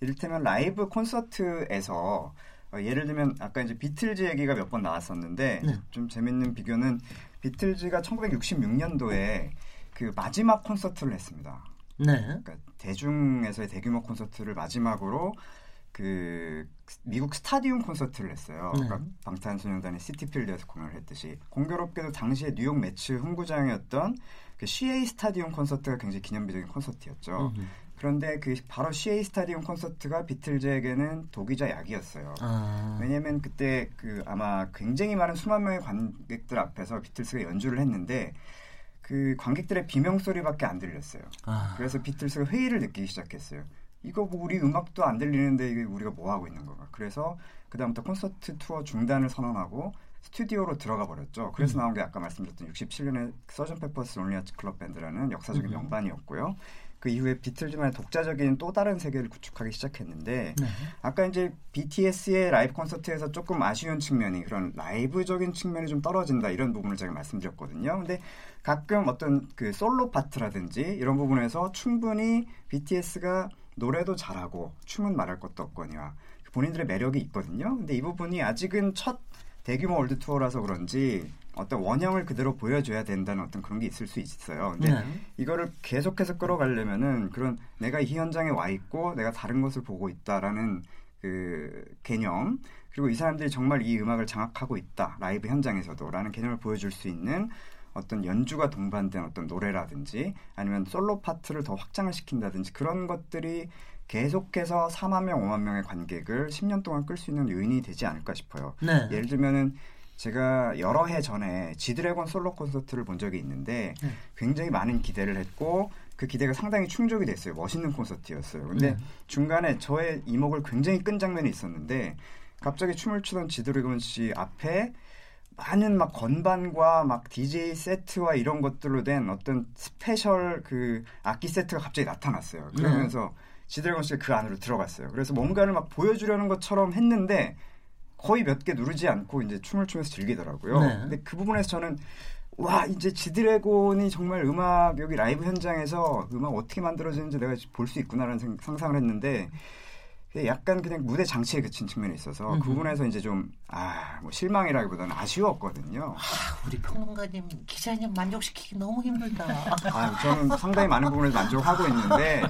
이를테면 라이브 콘서트에서 어, 예를 들면 아까 이제 비틀즈 얘기가 몇 번 나왔었는데 네. 좀 재밌는 비교는 비틀즈가 1966년도에 그 마지막 콘서트를 했습니다. 네. 그러니까 대중에서의 대규모 콘서트를 마지막으로 그 미국 스타디움 콘서트를 했어요. 네. 그러니까 방탄소년단의 시티필드에서 공연을 했듯이 공교롭게도 당시에 뉴욕 매츠 홈구장이었던 그 CA 스타디움 콘서트가 굉장히 기념비적인 콘서트였죠. 음흠. 그런데 그 바로 CA 스타디움 콘서트가 비틀즈에게는 독이자 약이었어요. 아. 왜냐하면 그때 그 아마 굉장히 많은 수만 명의 관객들 앞에서 비틀스가 연주를 했는데 그 관객들의 비명 소리밖에 안 들렸어요. 아. 그래서 비틀스가 회의를 느끼기 시작했어요. 이거 뭐 우리 음악도 안 들리는데 이게 우리가 뭐 하고 있는 거가. 그래서 그다음부터 콘서트 투어 중단을 선언하고 스튜디오로 들어가 버렸죠. 그래서 음. 나온 게 아까 말씀드렸던 67년에 Sgt. Pepper's Lonely Hearts Club Band라는 역사적인 음. 명반이었고요. 그 이후에 비틀즈만의 독자적인 또 다른 세계를 구축하기 시작했는데 네. 아까 이제 BTS의 라이브 콘서트에서 조금 아쉬운 측면이 그런 라이브적인 측면이 좀 떨어진다 이런 부분을 제가 말씀드렸거든요. 근데 가끔 어떤 그 솔로 파트라든지 이런 부분에서 충분히 BTS가 노래도 잘하고 춤은 말할 것도 없거니와 본인들의 매력이 있거든요. 근데 이 부분이 아직은 첫 대규모 월드 투어라서 그런지 어떤 원형을 그대로 보여줘야 된다는 어떤 그런 게 있을 수 있어요. 근데 네. 이거를 계속해서 끌어가려면은 그런 내가 이 현장에 와 있고 내가 다른 것을 보고 있다라는 그 개념 그리고 이 사람들이 정말 이 음악을 장악하고 있다 라이브 현장에서도라는 개념을 보여줄 수 있는 어떤 연주가 동반된 어떤 노래라든지 아니면 솔로 파트를 더 확장을 시킨다든지 그런 것들이 계속해서 4만 명, 5만 명의 관객을 10년 동안 끌 수 있는 요인이 되지 않을까 싶어요. 네. 예를 들면은 제가 여러 해 전에 지드래곤 솔로 콘서트를 본 적이 있는데 네. 굉장히 많은 기대를 했고 그 기대가 상당히 충족이 됐어요. 멋있는 콘서트였어요. 근데 네. 중간에 저의 이목을 굉장히 끈 장면이 있었는데 갑자기 춤을 추던 지드래곤 씨 앞에 많은 막 건반과 막 DJ 세트와 이런 것들로 된 어떤 스페셜 그 악기 세트가 갑자기 나타났어요. 그러면서 네. 지드래곤 씨가 그 안으로 들어갔어요. 그래서 뭔가를 막 보여주려는 것처럼 했는데 거의 몇 개 누르지 않고 이제 춤을 추면서 즐기더라고요. 네. 근데 그 부분에서 저는 와 이제 지드래곤이 정말 음악 여기 라이브 현장에서 음악 어떻게 만들어지는지 내가 볼 수 있구나라는 상상을 했는데 약간 그냥 무대 장치에 그친 측면이 있어서 그 부분에서 이제 좀 아 뭐 실망이라기보다는 아쉬웠거든요. 아, 우리 평론가님 기자님 만족시키기 너무 힘들다. 아 저는 상당히 많은 부분에서 만족하고 있는데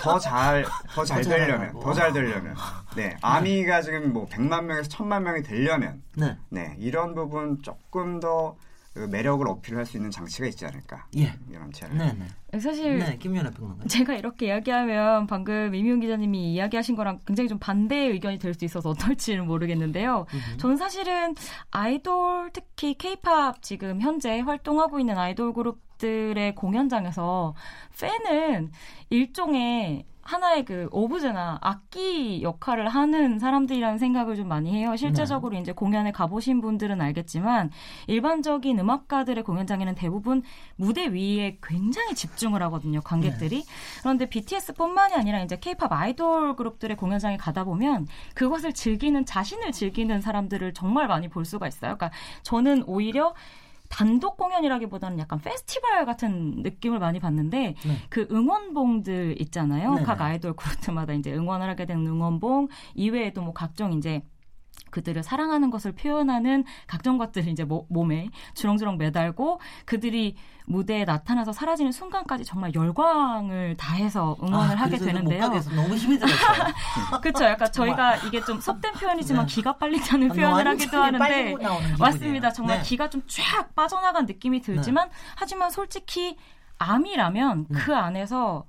더 잘 더 잘 되려면 더 잘 되려면. 네 아미가 지금 뭐 100만 명에서 1000만 명이 되려면. 네, 네 이런 부분 조금 더그 매력을 어필할 수 있는 장치가 있지 않을까. 예. 이런 제안. 네, 네. 사실 네, 김연아 평론가. 제가 이렇게 이야기하면 방금 이미용 기자님이 이야기하신 거랑 굉장히 좀 반대의 의견이 될 수 있어서 어떨지는 모르겠는데요. 음흠. 저는 사실은 아이돌 특히 케이팝 지금 현재 활동하고 있는 아이돌 그룹 들의 공연장에서 팬은 일종의 하나의 그 오브제나 악기 역할을 하는 사람들이라는 생각을 좀 많이 해요. 실제적으로 네. 이제 공연에 가보신 분들은 알겠지만 일반적인 음악가들의 공연장에는 대부분 무대 위에 굉장히 집중을 하거든요. 관객들이. 네. 그런데 BTS뿐만이 아니라 이제 K-팝 아이돌 그룹들의 공연장에 가다 보면 그것을 즐기는 자신을 즐기는 사람들을 정말 많이 볼 수가 있어요. 그러니까 저는 오히려 단독 공연이라기보다는 약간 페스티벌 같은 느낌을 많이 받는데 네. 그 응원봉들 있잖아요. 네네. 각 아이돌 그룹들마다 이제 응원을 하게 되는 응원봉 이외에도 뭐 각종 이제 그들을 사랑하는 것을 표현하는 각종 것들을 이제 몸에 주렁주렁 매달고 그들이 무대에 나타나서 사라지는 순간까지 정말 열광을 다해서 응원을 아, 하게 되는데요. 너무 힘이 들었어요. 그렇죠. 약간 저희가 이게 좀 속된 표현이지만 네. 기가 빨리 차는 아, 표현을 하기도 하는데 맞습니다. 정말 네. 기가 좀 쫙 빠져나간 느낌이 들지만 네. 하지만 솔직히 암이라면 네. 그 안에서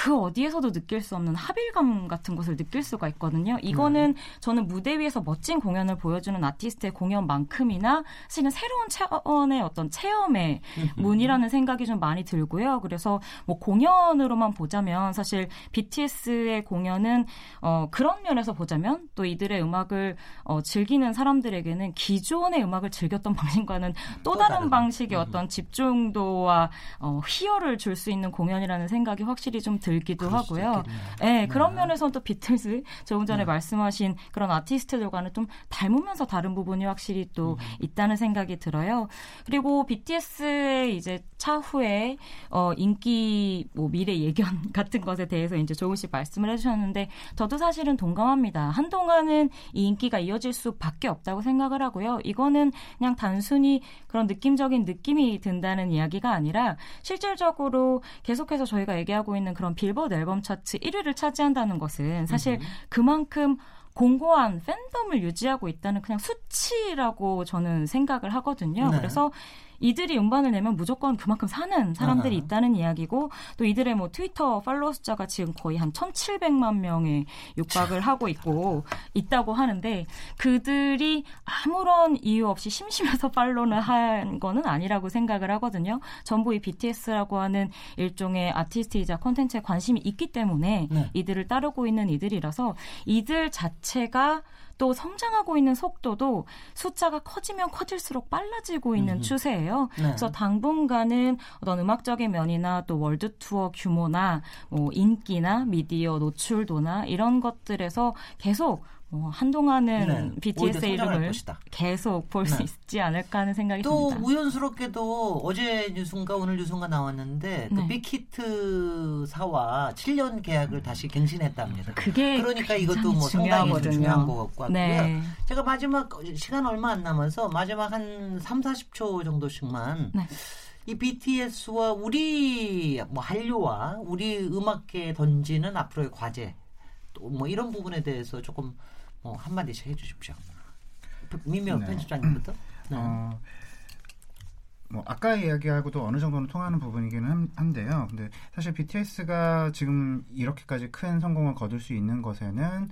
그 어디에서도 느낄 수 없는 합일감 같은 것을 느낄 수가 있거든요. 이거는 음. 저는 무대 위에서 멋진 공연을 보여주는 아티스트의 공연만큼이나 사실은 새로운 차원의 어떤 체험의 문이라는 생각이 좀 많이 들고요. 그래서 뭐 공연으로만 보자면 사실 BTS의 공연은 어 그런 면에서 보자면 또 이들의 음악을 어 즐기는 사람들에게는 기존의 음악을 즐겼던 방식과는 또, 또 다른, 다른 방식의 음. 어떤 집중도와 어 희열을 줄 수 있는 공연이라는 생각이 확실히 좀 들 기도 하고요. 네, 그런 네. 면에서는 또 비틀즈 조금 전에 네. 말씀하신 그런 아티스트들과는 좀 닮으면서 다른 부분이 확실히 또 음. 있다는 생각이 들어요. 그리고 BTS의 이제 차후에 어 인기 뭐 미래 예견 같은 것에 대해서 이제 조금씩 말씀을 해주셨는데 저도 사실은 동감합니다. 한동안은 이 인기가 이어질 수밖에 없다고 생각을 하고요. 이거는 그냥 단순히 그런 느낌적인 느낌이 든다는 이야기가 아니라 실질적으로 계속해서 저희가 얘기하고 있는 그런 빌보드 앨범 차트 1위를 차지한다는 것은 사실 음. 그만큼 공고한 팬덤을 유지하고 있다는 그냥 수치라고 저는 생각을 하거든요. 네. 그래서 이들이 음반을 내면 무조건 그만큼 사는 사람들이 아하. 있다는 이야기고 또 이들의 뭐 트위터 팔로워 숫자가 지금 거의 한 1,700만 명에 육박을 하고 있고 있다고 하는데 그들이 아무런 이유 없이 심심해서 팔로는 한 거는 아니라고 생각을 하거든요. 전부 이 BTS라고 하는 일종의 아티스트이자 콘텐츠에 관심이 있기 때문에 네. 이들을 따르고 있는 이들이라서 이들 자체가 또 성장하고 있는 속도도 숫자가 커지면 커질수록 빨라지고 있는 음. 추세예요. 네. 그래서 당분간은 어떤 음악적인 면이나 또 월드 투어 규모나 뭐 인기나 미디어 노출도나 이런 것들에서 계속 뭐 한동안은 네, BTS의 이름을. 계속 볼수 네. 있지 않을까 하는 생각이 또 듭니다. 또 우연스럽게도 어제 뉴스인가 오늘 뉴스인가 나왔는데 그 네. 그 빅히트사와 7년 계약을 다시 갱신했답니다. 그게 그러니까 이것도 뭐 상당히 중요한 것 같고요. 네. 제가 마지막 시간 얼마 안 남아서 마지막 한 3, 40초 정도씩만 네. 이 BTS와 우리 뭐 한류와 우리 음악계에 던지는 앞으로의 과제 또뭐 이런 부분에 대해서 조금 어, 한마디씩 해주십시오. 민명 네. 편집장님부터. 네. 어, 뭐 아까 이야기하고도 어느 정도는 통하는 부분이기는 한데요. 근데 사실 BTS가 지금 이렇게까지 큰 성공을 거둘 수 있는 것에는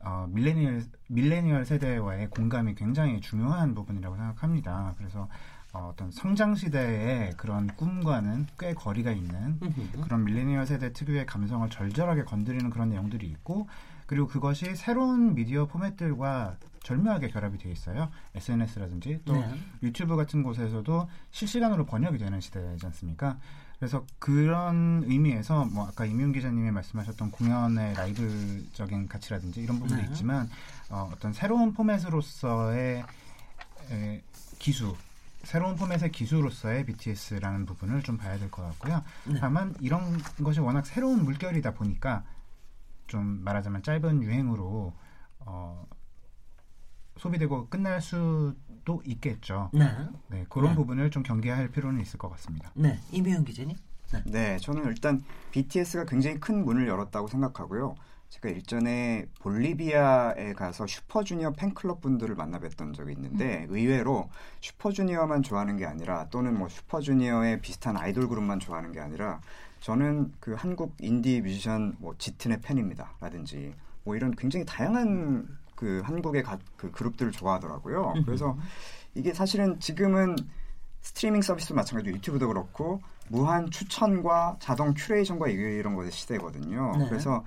어, 밀레니얼 밀레니얼 세대와의 공감이 굉장히 중요한 부분이라고 생각합니다. 그래서 어, 어떤 성장 시대의 그런 꿈과는 꽤 거리가 있는 그런 밀레니얼 세대 특유의 감성을 절절하게 건드리는 그런 내용들이 있고 그리고 그것이 새로운 미디어 포맷들과 절묘하게 결합이 되어 있어요. SNS라든지 또 네. 유튜브 같은 곳에서도 실시간으로 번역이 되는 시대지 않습니까? 그래서 그런 의미에서 뭐 아까 이민 기자님이 말씀하셨던 공연의 라이브적인 가치라든지 이런 부분도 네. 있지만 어, 어떤 새로운 포맷으로서의 에, 기수 새로운 포맷의 기수로서의 BTS라는 부분을 좀 봐야 될 것 같고요. 네. 다만 이런 것이 워낙 새로운 물결이다 보니까 좀 말하자면 짧은 유행으로 어, 소비되고 끝날 수도 있겠죠. 네. 네 그런 네. 부분을 좀 경계할 필요는 있을 것 같습니다. 네, 이미영 기자님. 네. 네, 저는 일단 BTS가 굉장히 큰 문을 열었다고 생각하고요. 제가 일전에 볼리비아에 가서 슈퍼주니어 팬클럽 분들을 만나 뵀던 적이 있는데 음. 의외로 슈퍼주니어만 좋아하는 게 아니라 또는 뭐 슈퍼주니어의 비슷한 아이돌 그룹만 좋아하는 게 아니라 저는 그 한국 인디 뮤지션 뭐 짙은의 팬입니다. 라든지 뭐 이런 굉장히 다양한 그 한국의 가, 그 그룹들을 좋아하더라고요. 그래서 이게 사실은 지금은 스트리밍 서비스도 마찬가지로 유튜브도 그렇고 무한 추천과 자동 큐레이션과 이런 것의 시대거든요. 네. 그래서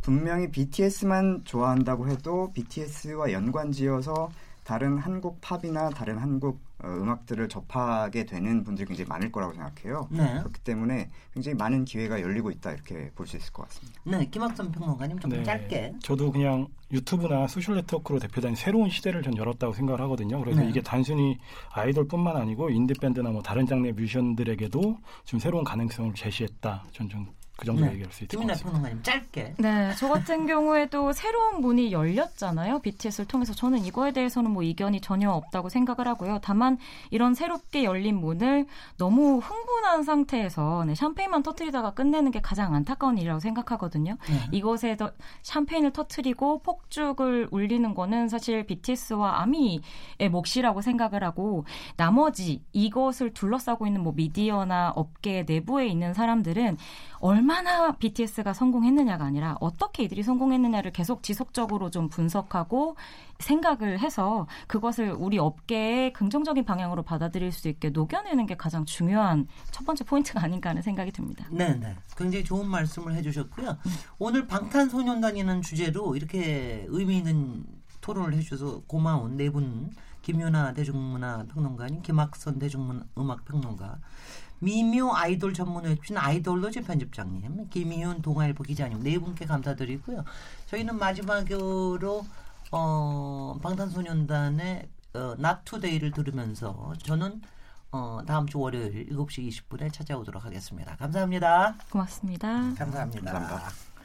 분명히 BTS만 좋아한다고 해도 BTS와 연관지어서 다른 한국 팝이나 다른 한국 어, 음악들을 접하게 되는 분들이 굉장히 많을 거라고 생각해요. 네. 그렇기 때문에 굉장히 많은 기회가 열리고 있다 이렇게 볼 수 있을 것 같습니다. 네, 김학선 평론가님 좀 네, 짧게. 저도 그냥 유튜브나 소셜 네트워크로 대표된 새로운 시대를 전 열었다고 생각을 하거든요. 그래서 네. 이게 단순히 아이돌뿐만 아니고 인디 밴드나 뭐 다른 장르의 뮤지션들에게도 좀 새로운 가능성을 제시했다. 전 좀 그 정도 네. 얘기할 수 있을 것 같습니다. 평론가님 짧게. 네, 저 같은 경우에도 새로운 문이 열렸잖아요. BTS를 통해서 저는 이거에 대해서는 뭐 이견이 전혀 없다고 생각을 하고요. 다만 이런 새롭게 열린 문을 너무 흥분한 상태에서 네, 샴페인만 터트리다가 끝내는 게 가장 안타까운 일이라고 생각하거든요. 네. 이것에 더 샴페인을 터트리고 폭죽을 울리는 거는 사실 BTS와 아미의 몫이라고 생각을 하고 나머지 이것을 둘러싸고 있는 뭐 미디어나 업계 내부에 있는 사람들은 얼마 나 BTS가 성공했느냐가 아니라 어떻게 이들이 성공했느냐를 계속 지속적으로 좀 분석하고 생각을 해서 그것을 우리 업계의 긍정적인 방향으로 받아들일 수 있게 녹여내는 게 가장 중요한 첫 번째 포인트가 아닌가 하는 생각이 듭니다. 네, 네. 굉장히 좋은 말씀을 해주셨고요. 음. 오늘 방탄소년단이라는 주제로 이렇게 의미 있는 토론을 해주셔서 고마운 네 분 김윤아 대중문화 평론가님, 김학선 대중문화 평론가, 미묘 아이돌 전문 웹진 아이돌로즈 편집장님, 김희윤 동아일보 기자님 네 분께 감사드리고요. 저희는 마지막으로 어, 방탄소년단의 어, 나투데이를 들으면서 저는 어, 다음 주 월요일 7시 20분에 찾아오도록 하겠습니다. 감사합니다. 고맙습니다. 감사합니다. 감사합니다.